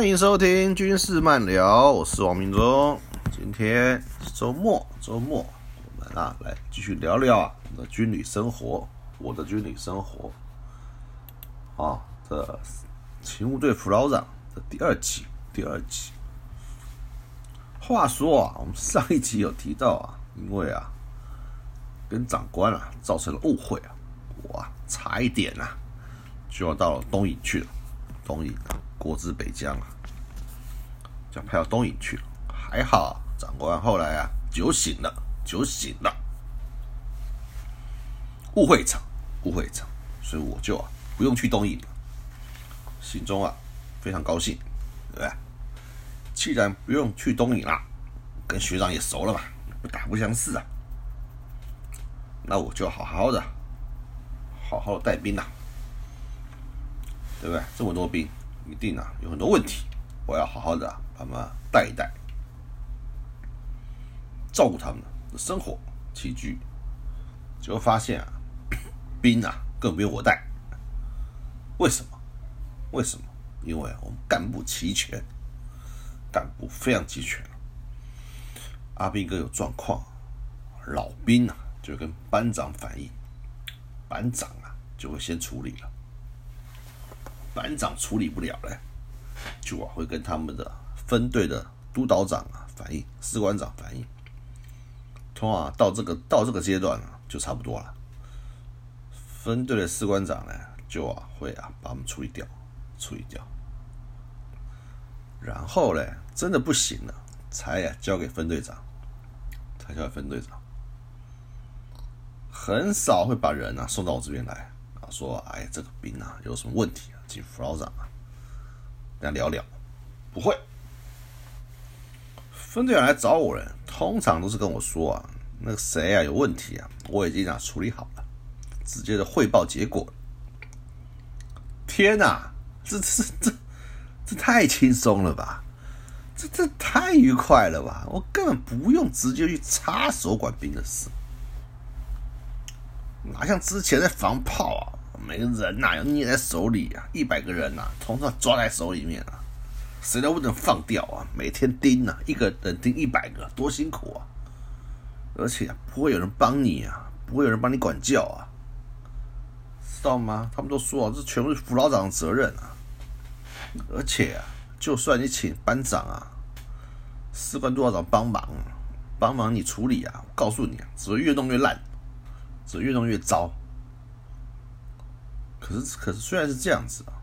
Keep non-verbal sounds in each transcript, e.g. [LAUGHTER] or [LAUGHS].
欢迎收听军事漫聊，我是王明忠。今天是周末，周末我们啊来继续聊聊啊我的军旅生活，我的军旅生活。啊，这勤务队副老长的第二集，第二集。话说啊，我们上一集有提到啊，因为啊跟长官啊造成了误会啊，我啊差一点啊就要到东营去了，东营啊。国之北疆啊，就派到东营去了。还好长官后来啊酒醒了，酒醒了，误会一场，误会一场，所以我就啊不用去东营了。心中啊非常高兴，对不对？既然不用去东营了，跟学长也熟了嘛，不打不相识啊，那我就好好的，好好的带兵呐，对不对？这么多兵。一定啊，有很多问题，我要好好的把他们带一带，照顾他们的生活起居。结果发现啊，[COUGHS] 兵啊更不用我带，为什么？为什么？因为我们干部齐全，干部非常齐全。阿兵哥有状况，老兵啊就跟班长反映，班长啊就会先处理了。班长处理不了嘞，就啊会跟他们的分队的督导长啊反映，士官长反映，通常到这个到这个阶段啊就差不多了。分队的士官长呢就啊会啊把我们处理掉，处理掉，然后呢真的不行了，才啊交给分队长，才交给分队长，很少会把人啊送到我这边来啊说哎这个兵啊有什么问题啊。请副老长啊，跟他聊聊。不会，分队长来找我人，通常都是跟我说啊，那个谁啊有问题啊，我已经啊处理好了，直接的汇报结果。天哪，这这这这太轻松了吧？这这太愉快了吧？我根本不用直接去插手管兵的事，哪像之前在防炮啊。每个人呐要捏在手里啊，一百个人呐，统统抓在手里面啊，谁都不能放掉啊！每天盯啊，一个人盯一百个，多辛苦啊！而且不会有人帮你啊，不会有人帮你管教啊，知道吗？他们都说啊，这全部是副老长的责任啊！而且啊，就算你请班长啊、士官督导长帮忙，帮忙你处理啊，我告诉你啊，只会越弄越烂，只会越弄越糟。可是，可是虽然是这样子啊，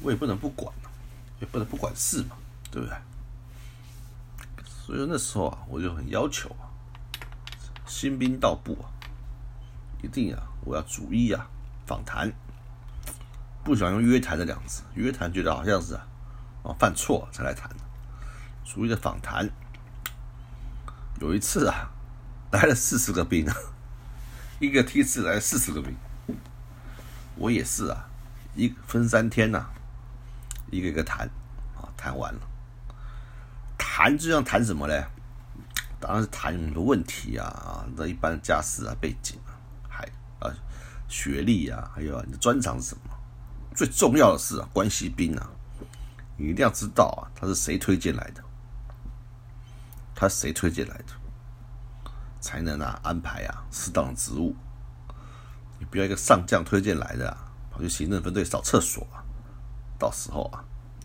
我也不能不管也不能不管事嘛，对不对？所以那时候啊，我就很要求啊，新兵到部啊，一定啊，我要逐一啊访谈，不喜欢用约谈这两字，约谈觉得好像是啊，犯错才来谈，逐一的访谈。有一次啊，来了四十个兵啊，[LAUGHS] 一个梯次来四十个兵。我也是啊，一分三天呐，一个一个谈，啊，谈完了，谈就像谈什么嘞？当然是谈很多问题啊，啊，那一般的家世啊、背景啊，还啊学历啊，还有你的专长是什么？最重要的是啊，关系兵啊，你一定要知道啊，他是谁推荐来的，他谁推荐来的，才能啊安排啊适当的职务。不要一个上将推荐来的，跑去行政分队扫厕所，到时候啊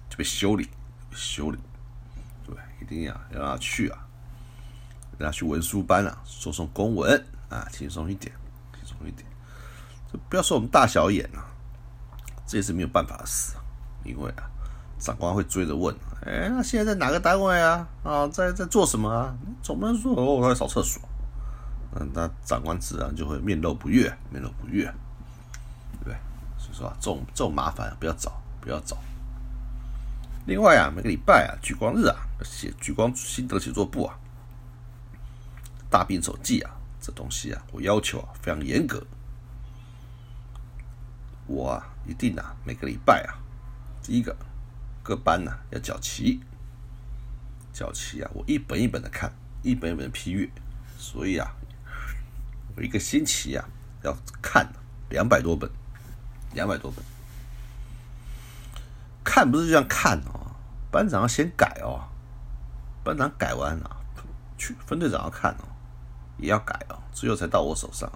就被修理，修理，对，一定要让他去啊，让他去文书班啊，送送公文啊，轻松一点，轻松一点。就不要说我们大小眼啊，这也是没有办法的事，因为啊，长官会追着问，哎，那现在在哪个单位啊？啊，在在做什么啊？总不能说哦，我在扫厕所。嗯，那长官自然就会面露不悦，面露不悦，对不对？所以说啊，这种这种麻烦不要找，不要找。另外啊，每个礼拜啊，举光日啊，写举光心得写作簿啊，大病手记啊，这东西啊，我要求啊非常严格。我啊，一定啊，每个礼拜啊，第一个各班呢要缴齐，缴齐啊，我一本一本的看，一本一本的批阅，所以啊。我一个星期啊，要看两百多本，两百多本。看不是这样看哦，班长要先改哦，班长改完啊，去分队长要看哦，也要改哦，最后才到我手上，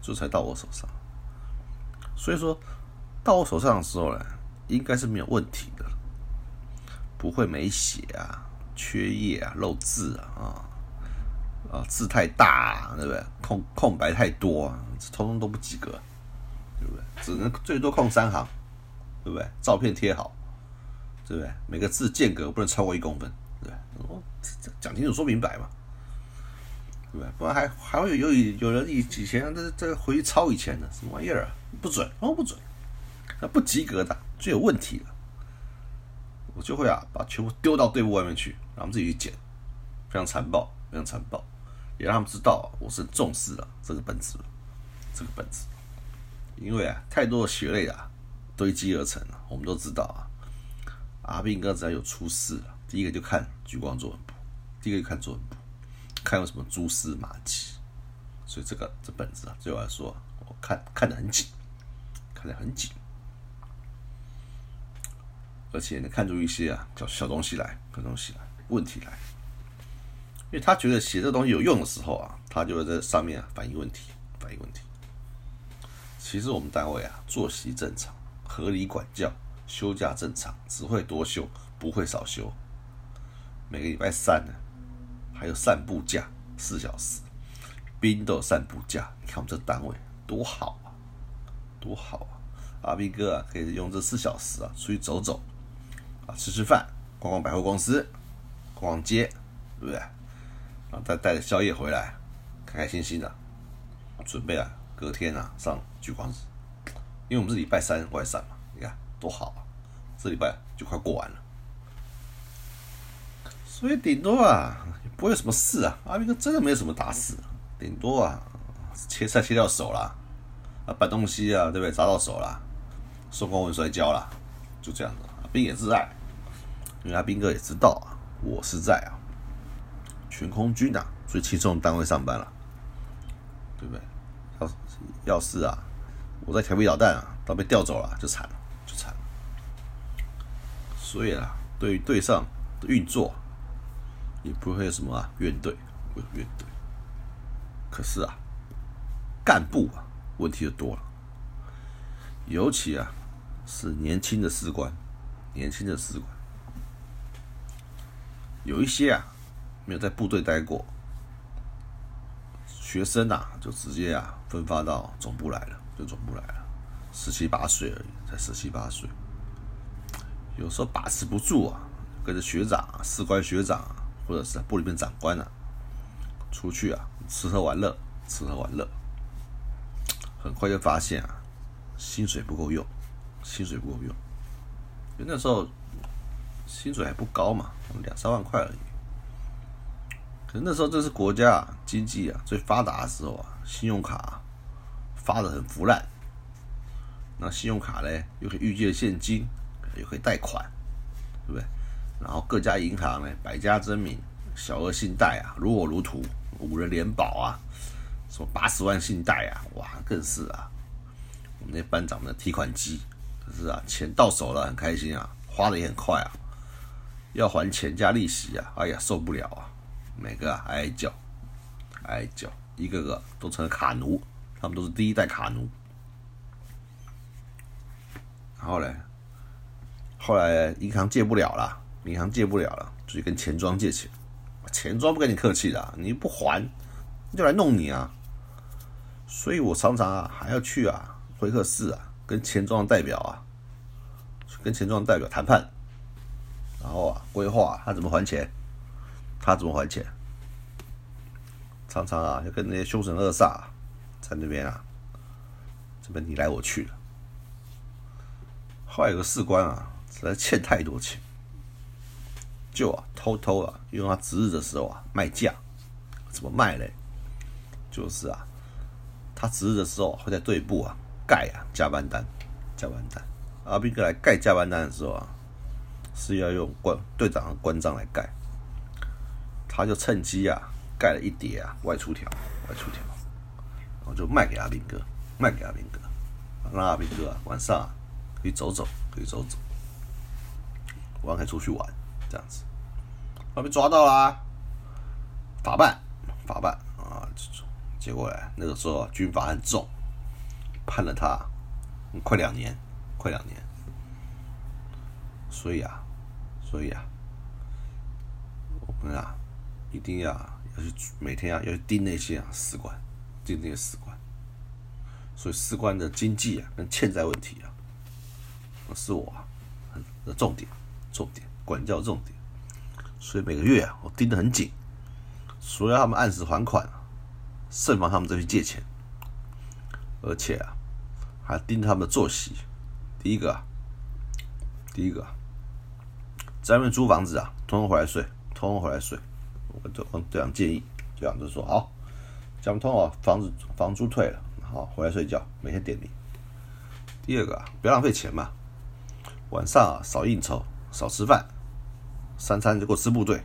最后才到我手上。所以说到我手上的时候呢，应该是没有问题的，不会没写啊、缺页啊、漏字啊啊字太大，对不对？空空白太多，啊，通通都不及格，对不对？只能最多空三行。对不对？照片贴好，对不对？每个字间隔不能超过一公分，对不对？讲清楚说明白嘛，对不对？不然还还会有有有人以以前这这回去抄以前的什么玩意儿啊？不准哦，不准，那不及格的就有问题了。我就会啊，把全部丢到队伍外面去，让他们自己去捡，非常残暴，非常残暴，也让他们知道我是重视的这个本子，这个本子，因为啊，太多的血泪啊。堆积而成我们都知道啊。阿斌哥只要有出事了，第一个就看举光作文簿，第一个就看作文簿，看有什么蛛丝马迹。所以这个这本子啊，对我来说，我看看得很紧，看得很紧，而且能看出一些啊叫小东西来，小东西来，问题来。因为他觉得写这东西有用的时候啊，他就会在上面啊反映问题，反映问题。其实我们单位啊，作息正常。合理管教，休假正常，只会多休，不会少休。每个礼拜三呢，还有散步假四小时，兵都有散步假。你看我们这单位多好啊，多好啊！阿斌哥啊，可以用这四小时啊，出去走走，啊，吃吃饭，逛逛百货公司，逛逛街，对不对？啊再带着宵夜回来，开开心心的，准备啊，隔天啊上聚光日。因为我们是礼拜三外散嘛，你看多好啊！这礼拜就快过完了，所以顶多啊不会有什么事啊。阿斌哥真的没有什么大事，顶多啊切菜切掉手啦，啊搬东西啊对不对？砸到手啦，送公文摔跤啦，就这样子。阿斌也自爱，因为阿斌哥也知道啊，我是在啊全空军啊最轻松的单位上班了，对不对？要要是啊。我在调皮捣蛋啊，都被调走了，就惨了，就惨了。所以啊，对于队上的运作，也不会有什么啊怨怼，不怨怼。可是啊，干部啊，问题就多了。尤其啊，是年轻的士官，年轻的士官，有一些啊，没有在部队待过，学生啊，就直接啊分发到总部来了。就总部来了，十七八岁而已，才十七八岁，有时候把持不住啊，跟着学长、士官学长或者是部里面长官啊，出去啊吃喝玩乐，吃喝玩乐，很快就发现啊，薪水不够用，薪水不够用，因为那时候薪水还不高嘛，两三万块而已。可是那时候这是国家经济啊最发达的时候啊，信用卡。发的很腐烂，那信用卡呢，又可以预借现金，又可以贷款，对不对？然后各家银行呢，百家争鸣，小额信贷啊，如火如荼，五人联保啊，什么八十万信贷啊，哇，更是啊，我们那班长的提款机，可是啊，钱到手了很开心啊，花的也很快啊，要还钱加利息啊，哎呀，受不了啊，每个啊哀叫，哀叫，一个个都成了卡奴。他们都是第一代卡奴，然后嘞，后来银行借不了了，银行借不了了，就去跟钱庄借钱，钱庄不跟你客气的，你不还，就来弄你啊！所以我常常啊，还要去啊会客室啊，跟钱庄的代表啊，跟钱庄的代表谈判，然后啊规划他怎么还钱，他怎么还钱，常常啊就跟那些凶神恶煞。在那边啊，这边你来我去的。后来有个士官啊，实在欠太多钱，就啊偷偷啊用他值日的时候啊卖价，怎么卖嘞？就是啊，他值日的时候会在队部啊盖啊加班单，加班单。阿斌哥来盖加班单的时候啊，是要用官队长的官章来盖，他就趁机啊盖了一叠啊外出条，外出条。然后就卖给阿斌哥，卖给阿斌哥，让阿斌哥啊晚上可以走走，可以走走。晚上出去玩，这样子。他被抓到啦，法办，法办啊！结果呢，那个时候军法很重，判了他快两年，快两年。所以啊，所以啊，我们啊，一定要要去每天啊要去盯那些啊士官，盯那些士官。所以士官的经济啊跟欠债问题啊，是我啊的重点，重点管教重点。所以每个月啊，我盯得很紧，除了他们按时还款，慎防他们再去借钱，而且啊，还盯他们的作息。第一个，第一个，在外面租房子啊，通通回来睡，通通回来睡。我就这样建议，这样就说好，讲不通哦，房子房租退了，好回来睡觉，每天点名。第二个啊，不要浪费钱嘛，晚上啊少应酬，少吃饭。三餐就给我吃部队，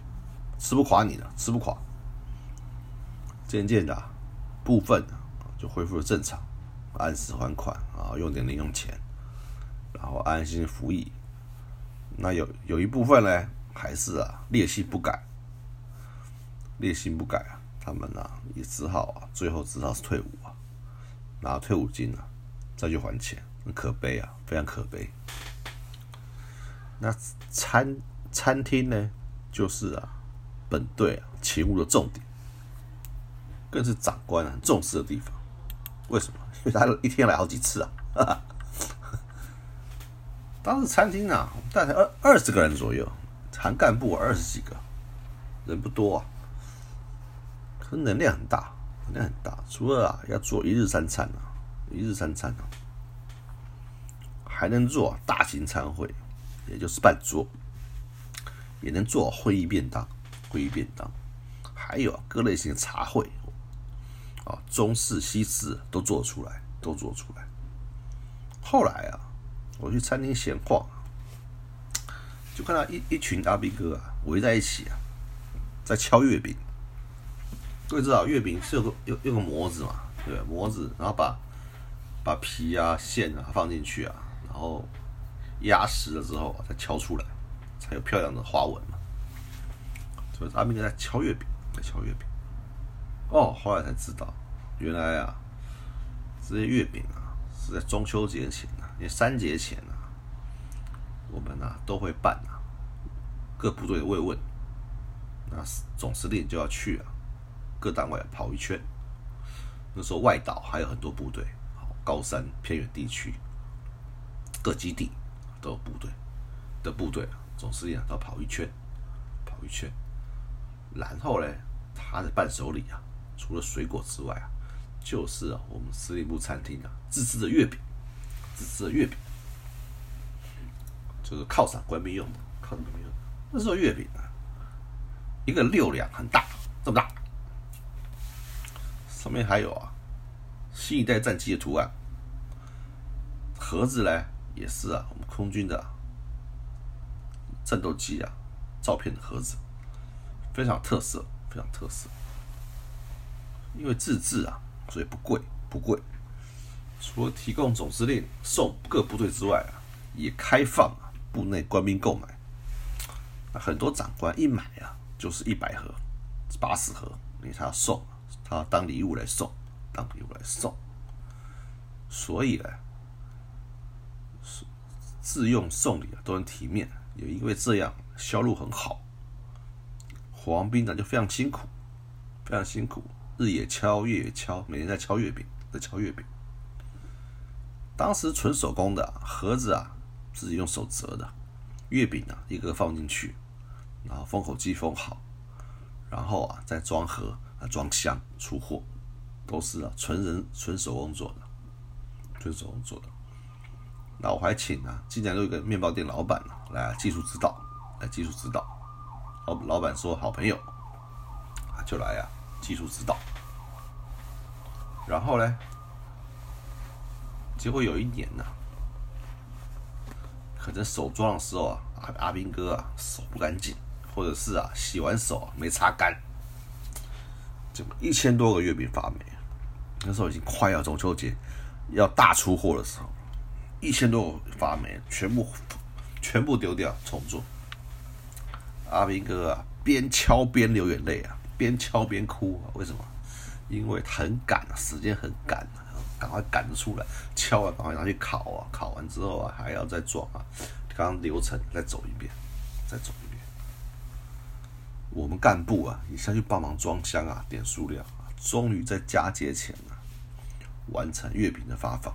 吃不垮你的，吃不垮。渐渐的，部分就恢复了正常，按时还款啊，用点零用钱，然后安心服役。那有有一部分呢，还是啊劣性不改，劣性不改啊，他们呢也只好啊，最后只好是退伍啊，拿退伍金啊，再去还钱，很可悲啊，非常可悲。那餐。餐厅呢，就是啊，本队啊勤务的重点，更是长官很重视的地方。为什么？因为他一天来好几次啊。哈 [LAUGHS] 哈当时餐厅啊，大概二二十个人左右，含干部二十几个，人不多啊，可能量很大，能量很大。除了啊要做一日三餐啊，一日三餐啊，还能做大型餐会，也就是办桌。也能做会议便当，会议便当，还有各类型的茶会，啊，中式、西式都做出来，都做出来。后来啊，我去餐厅闲逛，就看到一一群阿兵哥啊围在一起啊，在敲月饼。各位知道月饼是有个有有个模子嘛，对模子，然后把把皮啊、馅啊放进去啊，然后压实了之后再敲出来。才有漂亮的花纹嘛，所以阿明在敲月饼，在敲月饼。哦，后来才知道，原来啊，这些月饼啊是在中秋节前啊，因为三节前啊，我们啊都会办啊各部队慰问，那总司令就要去啊各单位跑一圈。那时候外岛还有很多部队，高山偏远地区各基地都有部队的部队。总司令要跑一圈，跑一圈，然后呢，他的伴手礼啊，除了水果之外啊，就是，我们司令部餐厅啊自制的月饼，自制的月饼，就是犒赏官兵用的，犒赏官兵用的。那时候月饼啊，一个六两，很大，这么大，上面还有啊，新一代战机的图案，盒子呢也是啊，我们空军的。战斗机啊，照片的盒子非常特色，非常特色。因为自制啊，所以不贵，不贵。除了提供总司令送各部队之外啊，也开放啊部内官兵购买。很多长官一买啊，就是一百盒、八十盒，因为他要送，他当礼物来送，当礼物来送。所以呢，自用送礼啊，都很体面。也因为这样销路很好，黄斌呢就非常辛苦，非常辛苦，日也敲，夜敲，每天在敲月饼，在敲月饼。当时纯手工的盒子啊，自己用手折的，月饼啊一个个放进去，然后封口机封好，然后啊再装盒装箱出货，都是啊纯人纯手工做的，纯手工做的。那我还请啊，今年有一个面包店老板呢，来技术指导，来技术指导。老老板说好朋友，就来啊技术指导。然后呢，结果有一年呢，可能手装的时候啊，阿阿兵哥啊手不干净，或者是啊洗完手没擦干，一千多个月饼发霉。那时候已经快要中秋节要大出货的时候。一千多个发霉，全部全部丢掉重做，阿兵哥啊，边敲边流眼泪啊，边敲边哭啊。为什么？因为很赶啊，时间很赶啊，赶快赶着出来敲啊，赶快拿去烤啊，烤完之后啊，还要再装啊，刚刚流程再走一遍，再走一遍。我们干部啊，也下去帮忙装箱啊，点数量啊，终于在佳节前啊，完成月饼的发放。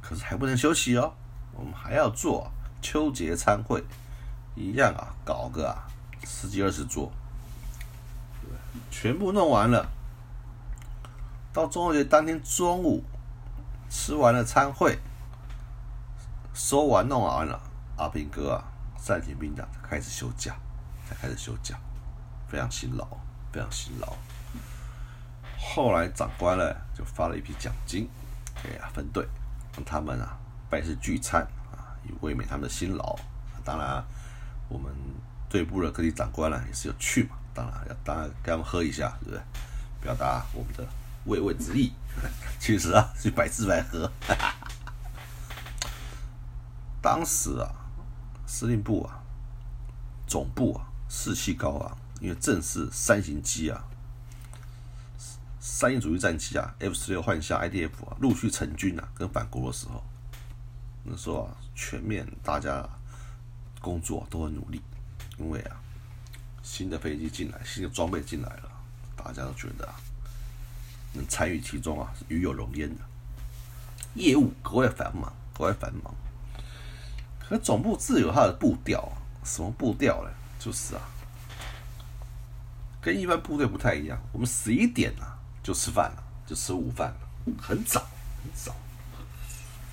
可是还不能休息哦，我们还要做秋节餐会，一样啊，搞个啊十几二十桌，全部弄完了。到中秋节当天中午，吃完了餐会，收完弄完了，阿平哥啊暂停兵长，开始休假，才开始休假，非常辛劳，非常辛劳。后来长官呢就发了一批奖金给啊分队。让他们啊，拜师聚餐啊，以慰勉他们的辛劳。当然，我们队部的各级长官呢，也是有去嘛。当然要，当然给他们喝一下，对不对？表达我们的慰问之意。[LAUGHS] 其实啊，是白吃白喝。[LAUGHS] 当时啊，司令部啊，总部啊，士气高昂，因为正是三型机啊。三型主义战机啊，F 十六幻象 IDF 啊，陆续成军啊，跟返国的时候，那时候啊，全面大家工作都很努力，因为啊，新的飞机进来，新的装备进来了，大家都觉得啊，能参与其中啊，是与有荣焉的。业务格外繁忙，格外繁忙。可总部自有它的步调啊，什么步调呢？就是啊，跟一般部队不太一样，我们十一点啊。就吃饭了，就吃午饭了，很早很早。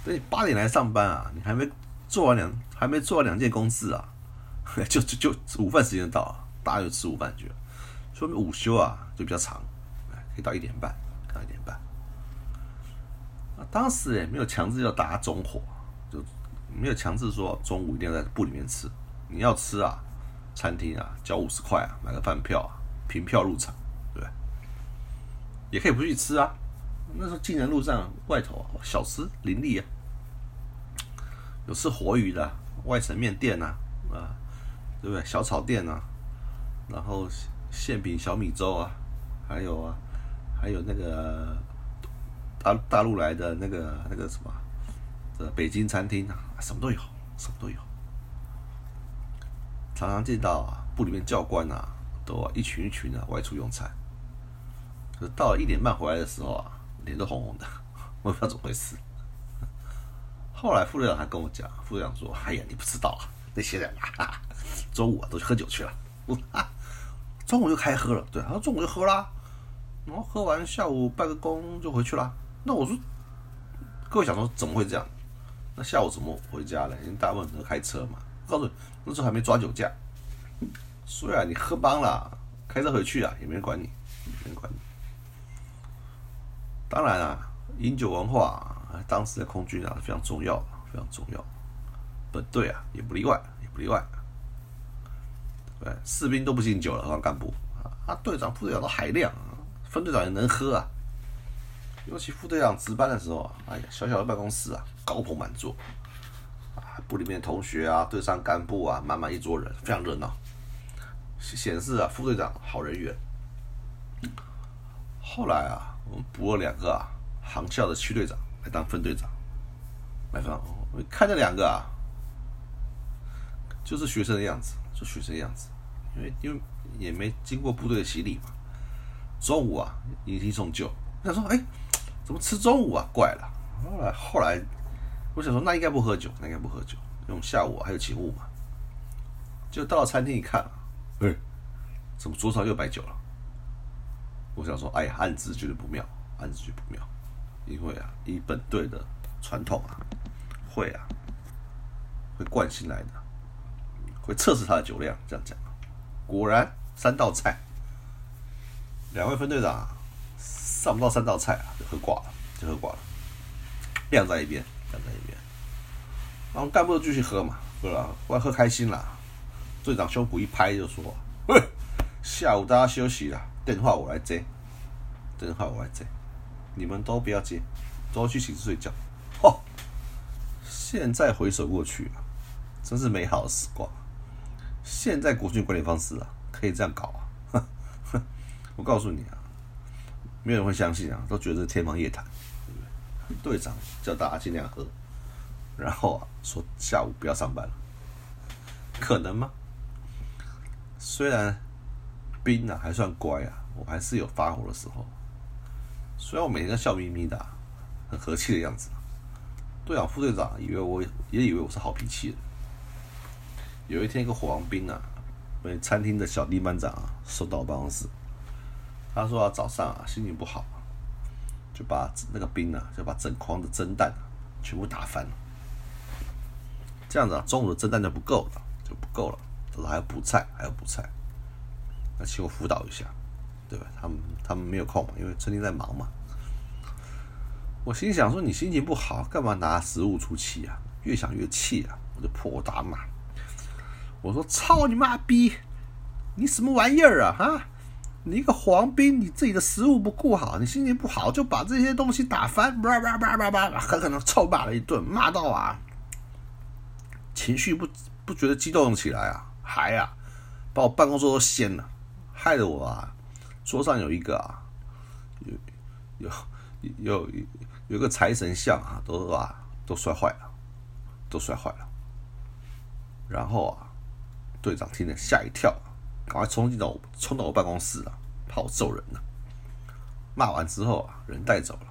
等你八点来上班啊，你还没做完两，还没做完两件公事啊，[LAUGHS] 就就就午饭时间到了，大家就吃午饭去了。说明午休啊就比较长，可以到一点半，到一点半。啊，当时也没有强制要大家中火，就没有强制说中午一定要在部里面吃。你要吃啊，餐厅啊，交五十块啊，买个饭票啊，凭票入场。对也可以不去吃啊，那时候进人路上外头，小吃林立啊，有吃活鱼的外省面店呐，啊，对不对？小炒店呐，然后馅饼小米粥啊，还有啊，还有那个大大陆来的那个那个什么，这北京餐厅啊，什么都有，什么都有。常常见到啊，部里面教官啊，都一群一群的外出用餐。可到了一点半回来的时候啊，脸都红红的，[LAUGHS] 我也不知道怎么回事。后来副队长还跟我讲，副队长说：“哎呀，你不知道啊，那些人啊，[LAUGHS] 中午啊都去喝酒去了，[LAUGHS] 中午就开喝了。对，他说中午就喝啦，然后喝完下午拜个功就回去了。那我说，各位想说怎么会这样？那下午怎么回家呢？因为大部分都开车嘛。告诉你，那时候还没抓酒驾，所以啊，你喝帮了，开车回去啊，也没人管你，没人管你。”当然啊，饮酒文化啊，当时的空军啊非常重要，非常重要。本队啊也不例外，也不例外。对，士兵都不敬酒了，何况干部啊？队长、副队长都海量，分队长也能喝啊。尤其副队长值班的时候啊，哎呀，小小的办公室啊，高朋满座，部里面同学啊，队上干部啊，满满一桌人，非常热闹，显示啊副队长好人缘。后来啊。我们补了两个啊，航校的区队长来当分队长，来放。我看这两个啊，就是学生的样子，就学生的样子，因为因为也没经过部队的洗礼嘛。中午啊，迎新送旧。他说：“哎，怎么吃中午啊？怪了。”后来后来，我想说，那应该不喝酒，那应该不喝酒，因为我们下午还有勤务嘛。就到了餐厅一看，哎，怎么桌上又摆酒了？我想说，哎呀，暗自觉得不妙，暗自觉得不妙，因为啊，以本队的传统啊，会啊，会惯性来的，会测试他的酒量，这样讲。果然三道菜，两位分队长上不到三道菜啊，就喝挂了，就喝挂了，晾在一边，晾在一边。然后干部继续喝嘛，喝了，我喝开心了，队长胸脯一拍就说：“喂，下午大家休息了。”电话我来接，电话我来接，你们都不要接，都去寝室睡觉。嚯！现在回首过去啊，真是美好的时光。现在国军管理方式啊，可以这样搞啊！哼 [LAUGHS] 哼我告诉你啊，没有人会相信啊，都觉得是天方夜谭，队长叫大家尽量喝，然后啊说下午不要上班了，可能吗？虽然兵啊还算乖啊，我还是有发火的时候。虽然我每天都笑眯眯的，很和气的样子，队长、副队长以为我也以为我是好脾气的。有一天，一个火王兵啊，被餐厅的小弟班长啊送到办公室。他说啊，早上啊心情不好，就把那个兵啊，就把整筐的蒸蛋全部打翻了。这样子啊，中午的蒸蛋就不够了，就不够了。他说还要补菜，还要补菜。那请我辅导一下，对吧？他们他们没有空嘛，因为春天在忙嘛。我心想说，你心情不好，干嘛拿食物出气啊？越想越气啊，我就破口大骂。我说：“操你妈逼！你什么玩意儿啊？哈！你一个黄兵，你自己的食物不顾好，你心情不好就把这些东西打翻，叭叭叭叭叭，狠狠的臭骂了一顿，骂到啊，情绪不不觉得激动起来啊，还啊，把我办公桌都掀了，害得我啊，桌上有一个啊，有有有有个财神像啊，都啊都摔坏了，都摔坏了，然后啊。”队长听了吓一跳，赶快冲进到冲到我办公室啊，怕我揍人呢。骂完之后啊，人带走了。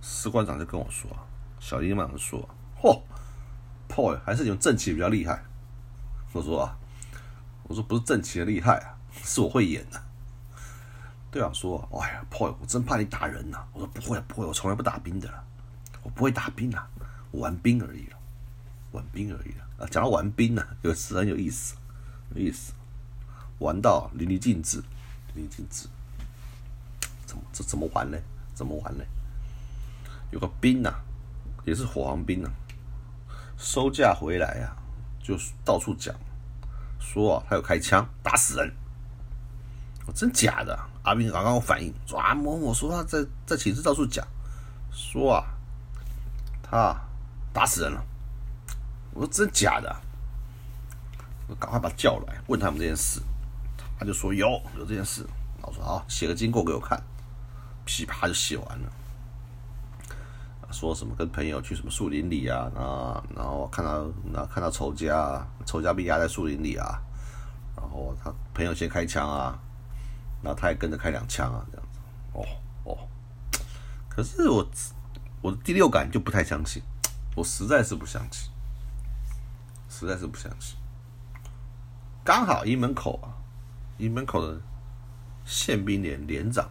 士官长就跟我说：“小姨马说，嚯，破还是你们正气比较厉害。”我说：“啊，我说不是正气的厉害啊，是我会演的。”队长说：“哎呀，破，我真怕你打人呐。”我说：“不会，不会，我从来不打兵的了，我不会打兵啊，我玩兵而已了，玩兵而已了。”啊，讲到玩兵呢，有词很有意思。有意思，玩到淋漓尽致，淋漓尽致，怎么这怎么玩呢？怎么玩呢？有个兵呐，也是火王兵呐，收假回来呀，就到处讲，说啊他有开枪打死人，真假的？阿兵刚刚反应，说啊某某说他在在寝室到处讲，说啊他打死人了，我说真假的？我赶快把他叫来，问他们这件事。他就说有有这件事。我说好，写个经过给我看。噼啪就写完了。说什么跟朋友去什么树林里啊，啊，然后看到那看到仇家，仇家被压在树林里啊，然后他朋友先开枪啊，然后他也跟着开两枪啊，这样子。哦哦，可是我我的第六感就不太相信，我实在是不相信，实在是不相信。刚好一门口啊，营门口的宪兵连连长，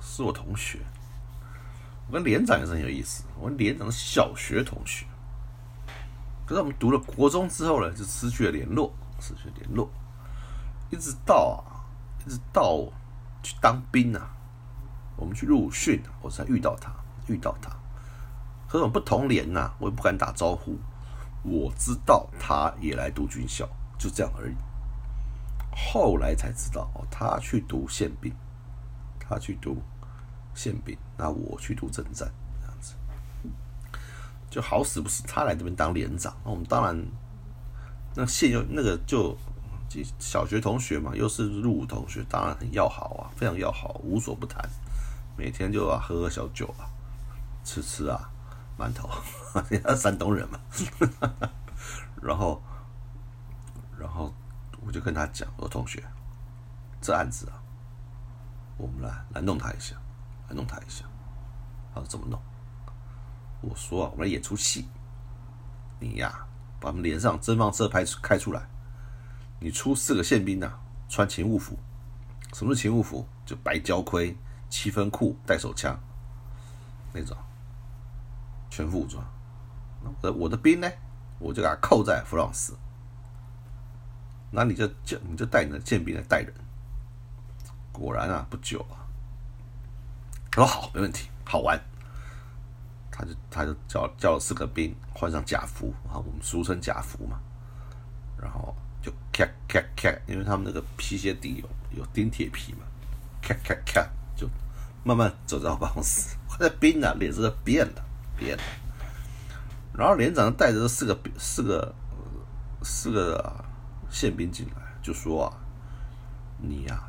是我同学。我跟连长也是很有意思，我跟连长是小学同学。可是我们读了国中之后呢，就失去了联络，失去联络，一直到啊，一直到去当兵啊，我们去入训，我才遇到他，遇到他。可是我们不同连呐，我也不敢打招呼。我知道他也来读军校。就这样而已。后来才知道哦，他去读宪兵，他去读宪兵，那我去读政战，这样子就好死不死，他来这边当连长，那我们当然那现又那个就小学同学嘛，又是入伍同学，当然很要好啊，非常要好，无所不谈，每天就啊喝喝小酒啊，吃吃啊馒头，[LAUGHS] 山东人嘛，[LAUGHS] 然后。然后我就跟他讲：“我说同学，这案子啊，我们来来弄他一下，来弄他一下。”他说：“怎么弄？”我说：“，我们来演出戏。你呀，把我们脸上真放车拍开出来，你出四个宪兵啊，穿勤务服。什么是勤务服？就白胶盔、七分裤、带手枪那种，全副武装。我我的兵呢，我就给他扣在弗朗斯。”那你就就你就带你的剑兵来带人，果然啊，不久啊，他说好，没问题，好玩。他就他就叫叫了四个兵换上甲服啊，我们俗称甲服嘛，然后就咔咔咔，因为他们那个皮鞋底有有钉铁皮嘛，咔咔咔，就慢慢走到办公室。那兵啊，脸色都变了，变了。然后连长带着这四个四个四个。宪兵进来，就说啊，你呀，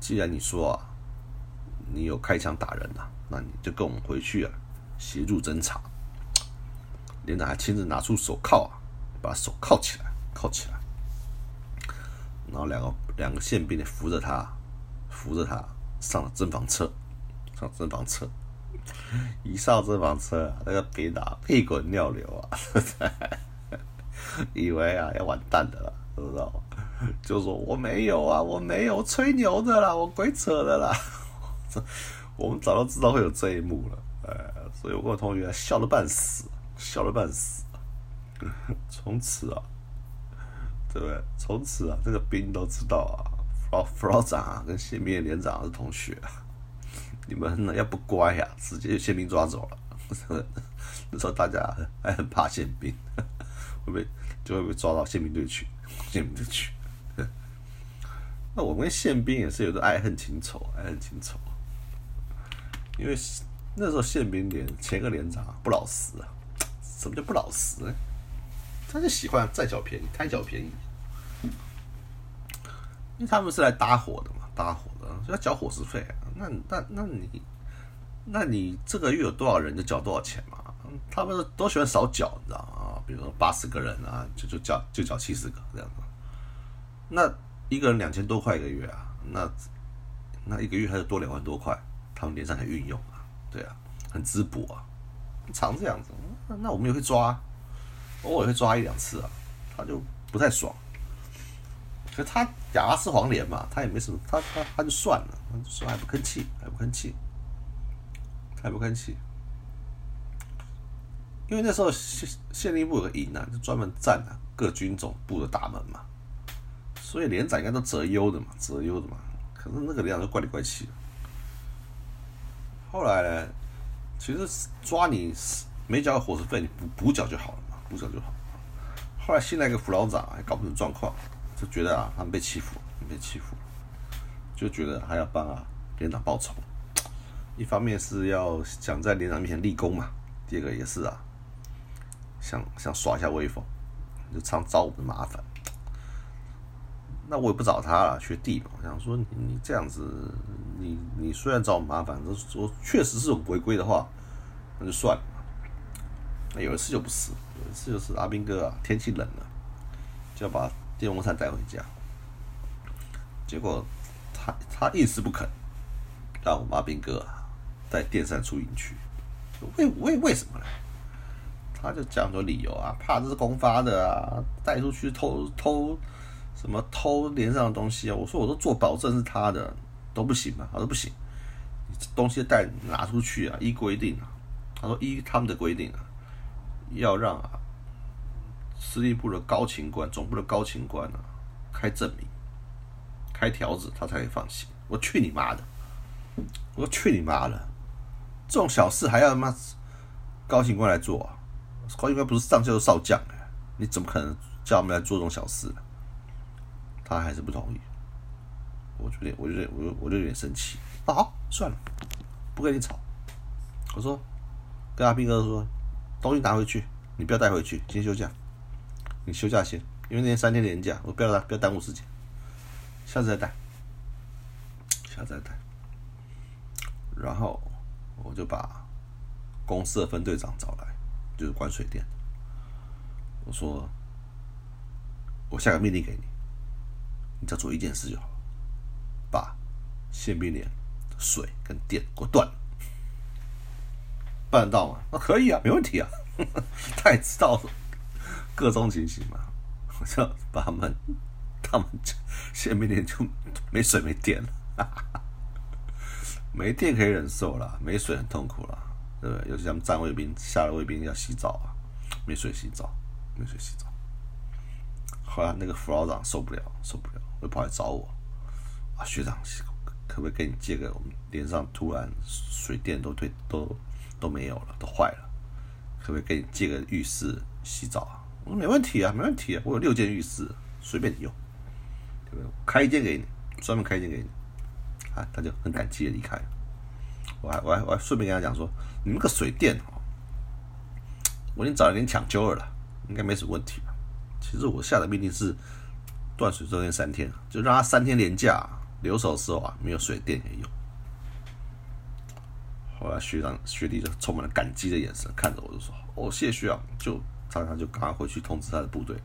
既然你说啊，你有开枪打人呐，那你就跟我们回去啊，协助侦查。连长还亲自拿出手铐啊，把手铐起来，铐起来。然后两个两个宪兵呢扶着他，扶着他上了侦防车，上侦防车。一上侦防车，那个兵啊屁滚尿流啊，[LAUGHS] 以为啊要完蛋的了，知道吗？[LAUGHS] 就说我没有啊，我没有吹牛的啦，我鬼扯的啦。我们早都知道会有这一幕了，哎，所以我跟我同学笑了半死，笑了半死。[LAUGHS] 从此啊。对不对？从此啊，这个兵都知道啊，副副老长啊跟宪兵连长是同学，你们要不乖呀，直接宪兵抓走了。那时候大家还很怕宪兵，会被就会被抓到宪兵队去，[LAUGHS] 宪兵队去。[LAUGHS] 那我跟宪兵也是有个爱恨情仇，爱恨情仇。因为那时候宪兵连前个连长不老实啊，什么叫不老实呢？他就喜欢占小便宜，贪小便宜。因为他们是来搭伙的嘛，搭伙的要缴伙食费。那那那你，那你这个月有多少人就缴多少钱嘛？他们都喜欢少缴，你知道吗？比如说八十个人啊，就就缴就缴七十个这样子。那一个人两千多块一个月啊，那那一个月还是多两万多块，他们连上来运用啊，对啊，很滋补啊，常这样子。那我们也会抓，偶尔会抓一两次啊，他就不太爽。可他亚拉斯黄连嘛，他也没什么，他他他就算了，说还不吭气，还不吭气，还不吭气。因为那时候县县令部有个营啊，就专门占啊各军总部的大门嘛，所以连长应该都择优的嘛，择优的嘛。可是那个连长就怪里怪气的。后来呢，其实抓你没交伙食费，你补补缴就好了嘛，补缴就好。后来新来个副老长还搞不懂状况。就觉得啊，他们被欺负，被欺负，就觉得还要帮啊连长报仇。一方面是要想在连长面前立功嘛，第二个也是啊，想想耍一下威风，就常找我们麻烦。那我也不找他了，学弟嘛，想说你你这样子，你你虽然找我麻烦，说确实是违规的话，那就算了。那有一次就不是，有一次就是阿兵哥啊，天气冷了，就要把。电风扇带回家，结果他他一时不肯让我阿兵哥带电扇出营去，为为为什么呢？他就讲说理由啊，怕这是公发的啊，带出去偷偷什么偷连上的东西啊。我说我都做保证是他的，都不行嘛。他说不行，东西带拿出去啊，依规定啊。他说依他们的规定啊，要让啊。司令部的高勤官、总部的高勤官啊，开证明、开条子，他才会放心。我去你妈的！我去你妈的！这种小事还要他妈高警官来做啊？高勤官不是上校少将哎，你怎么可能叫他们来做这种小事呢？他还是不同意。我觉得，我觉得，我我就有点生气。好，算了，不跟你吵。我说，跟阿斌哥说，东西拿回去，你不要带回去，先休假。你休假先，因为那天三天连假，我不要不要耽误时间，下次再带，下次再带。然后我就把公司的分队长找来，就是管水电。我说，我下个命令给你，你只要做一件事就好，把宪兵连水跟电给我断了，办得到吗？那可以啊，没问题啊，[LAUGHS] 他也知道。各种情形嘛，我就把他们，他们就宪兵连就没水没电了，[LAUGHS] 没电可以忍受了，没水很痛苦了，对不对？尤其像站卫兵，下了卫兵要洗澡啊，没水洗澡，没水洗澡。后来那个副老长受不了，受不了，就跑来找我，啊，学长，可不可以给你借个？我们连上突然水电都退，都都没有了，都坏了，可不可以给你借个浴室洗澡啊？我说没问题啊，没问题啊，我有六间浴室，随便你用，对不对？开一间给你，专门开一间给你，啊，他就很感激的离开。我还我还我还顺便跟他讲说，你们个水电哦，我已经找人抢救了，应该没什么问题吧？其实我下的命令是断水中间三天，就让他三天连假留守的时候啊，没有水电也有。后来学长学弟就充满了感激的眼神看着我，就说：“哦，谢学长。”就他他就赶快回去通知他的部队，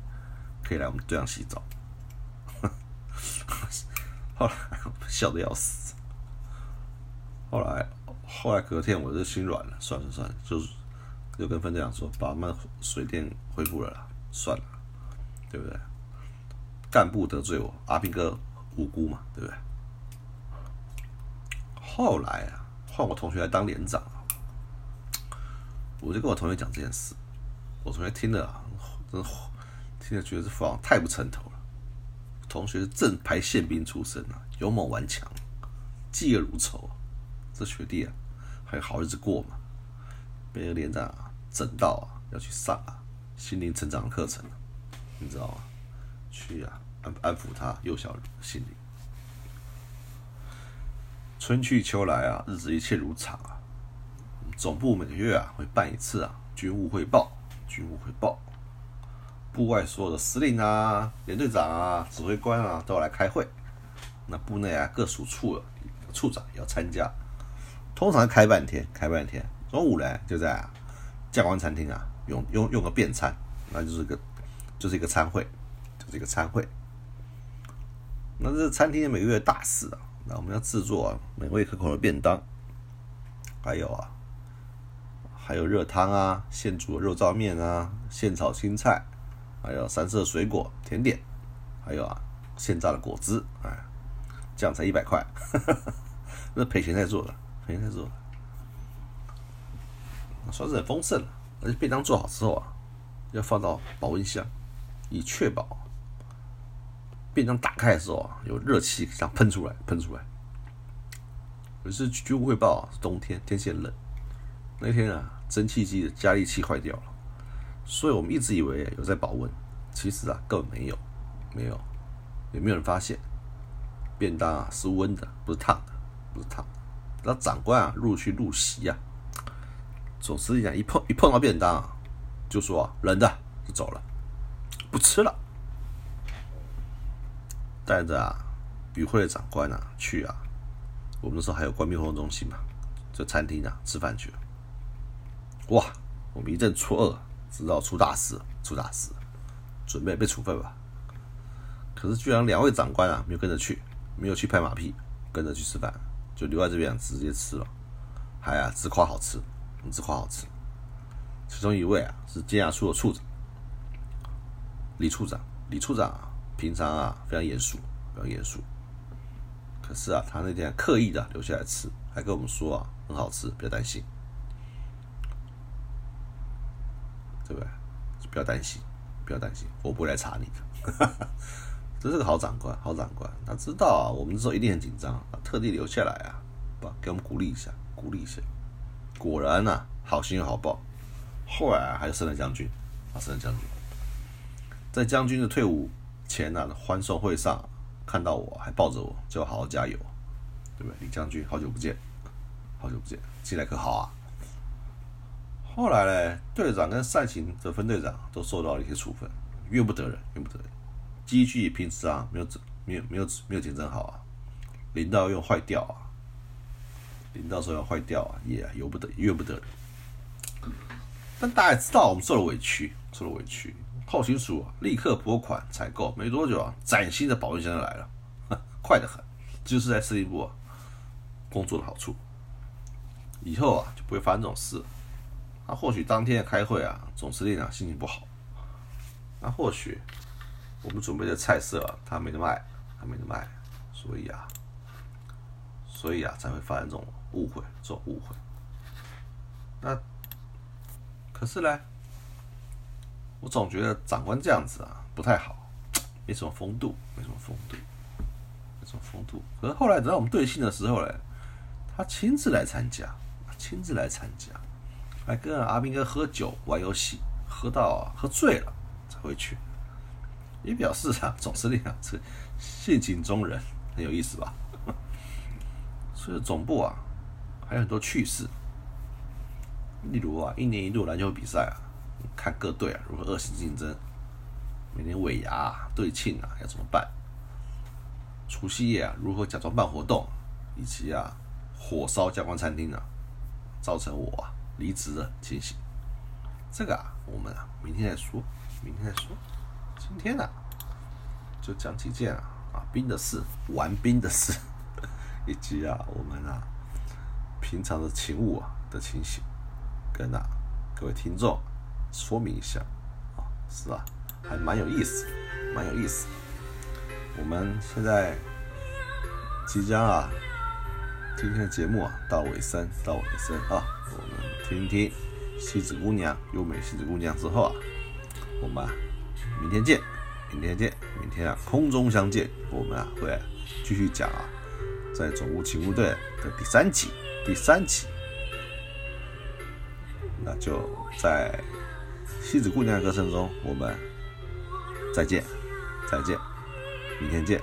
可以来我们队上洗澡。[LAUGHS] 后来笑得要死。后来后来隔天我就心软了，算了算了，就是就跟分队长说，把我们水电恢复了啦，算了，对不对？干部得罪我，阿兵哥无辜嘛，对不对？后来啊。换我同学来当连长，我就跟我同学讲这件事。我同学听了啊，真听了觉得这父太不称头了。同学正牌宪兵出身啊，勇猛顽强，嫉恶如仇。这学弟啊，还有好日子过嘛？被个连长啊整到啊，要去上啊心灵成长课程，你知道吗？去啊安安抚他幼小的心灵。春去秋来啊，日子一切如常啊。总部每个月啊会办一次啊军务汇报，军务汇报。部外所有的司令啊、连队长啊、指挥官啊都要来开会。那部内啊各属处的处长也要参加。通常开半天，开半天。中午呢就在教官餐厅啊用用用个便餐，那就是个就是一个餐会，就是一个餐会。那这餐厅每个月大事啊。那我们要制作啊美味可口的便当，还有啊，还有热汤啊，现煮的肉燥面啊，现炒青菜，还有三色水果甜点，还有啊，现榨的果汁，哎，这样才一百块，[LAUGHS] 那赔钱在做的，赔钱在做，算是很丰盛了。而且便当做好之后啊，要放到保温箱，以确保。便当打开的时候啊，有热气这样喷出来，喷出来。可是军务汇报啊，冬天，天气冷。那天啊，蒸汽机的加力器坏掉了，所以我们一直以为有在保温，其实啊，根本没有，没有，也没有人发现。便当啊是温的，不是烫的，不是烫。那长官啊入去入席啊，总司令一碰一碰到便当，就说冷的就走了，不吃了。带着啊，与会的长官啊去啊，我们那时候还有官兵活动中心嘛，这餐厅啊吃饭去了。哇，我们一阵错愕，知道出大事，出大事，准备被处分吧。可是居然两位长官啊没有跟着去，没有去拍马屁，跟着去吃饭，就留在这边直接吃了，还啊自夸好吃，自夸好吃。其中一位啊是监察处的处长，李处长，李处长啊。平常啊，非常严肃，非常严肃。可是啊，他那天刻意的留下来吃，还跟我们说啊，很好吃，不要担心，对不对？不要担心，不要担心，我不会来查你的。哈 [LAUGHS] 哈这是个好长官，好长官，他知道啊，我们那时候一定很紧张，特地留下来啊，不给我们鼓励一下，鼓励一下。果然呐，好心有好报，后来啊还是升了将军，啊，升了将军，在将军的退伍。前呢，欢送会上看到我还抱着我，叫我好好加油，对不对？李将军，好久不见，好久不见，进来可好啊？后来呢，队长跟赛勤的分队长都受到了一些处分，怨不得人，怨不得人。机具平时啊没有，没有没有没有检整好啊，领导用坏掉啊，领导说要坏掉啊，也由不得，怨不得人。但大家知道我们受了委屈，受了委屈。后勤署立刻拨款采购，没多久啊，崭新的保温箱就来了，[LAUGHS] 快得很，就是在司令部啊工作的好处。以后啊就不会发生这种事。那或许当天开会啊，总司令啊心情不好。那或许我们准备的菜色，他没得卖，他没得卖，所以啊，所以啊才会发生这种误会，这种误会。那可是呢？我总觉得长官这样子啊不太好，没什么风度，没什么风度，没什么风度。可是后来等到我们对信的时候呢，他亲自来参加，亲自来参加，还跟阿兵哥喝酒玩游戏，喝到喝醉了才会去，也表示啊总司令啊这性情中人，很有意思吧？[LAUGHS] 所以总部啊还有很多趣事，例如啊一年一度篮球比赛啊。看各队啊如何恶性竞争，每年尾牙对庆啊要怎么办？除夕夜啊如何假装办活动，以及啊火烧加官餐厅啊，造成我啊离职的情形。这个啊我们啊明天再说，明天再说。今天呢就讲几件啊啊兵的事，玩兵的事，[LAUGHS] 以及啊我们啊平常的勤务啊的情形，跟啊各位听众说明一下啊，是吧？还蛮有意思，蛮有意思。我们现在即将啊，今天的节目啊到尾声，到尾声啊，我们听听西子姑娘，优美西子姑娘之后啊，我们明天见，明天见，明天啊空中相见，我们啊会继续讲啊，在总务勤务队的第三集，第三集，那就在西子姑娘的歌声中，我们再见，再见。明天见。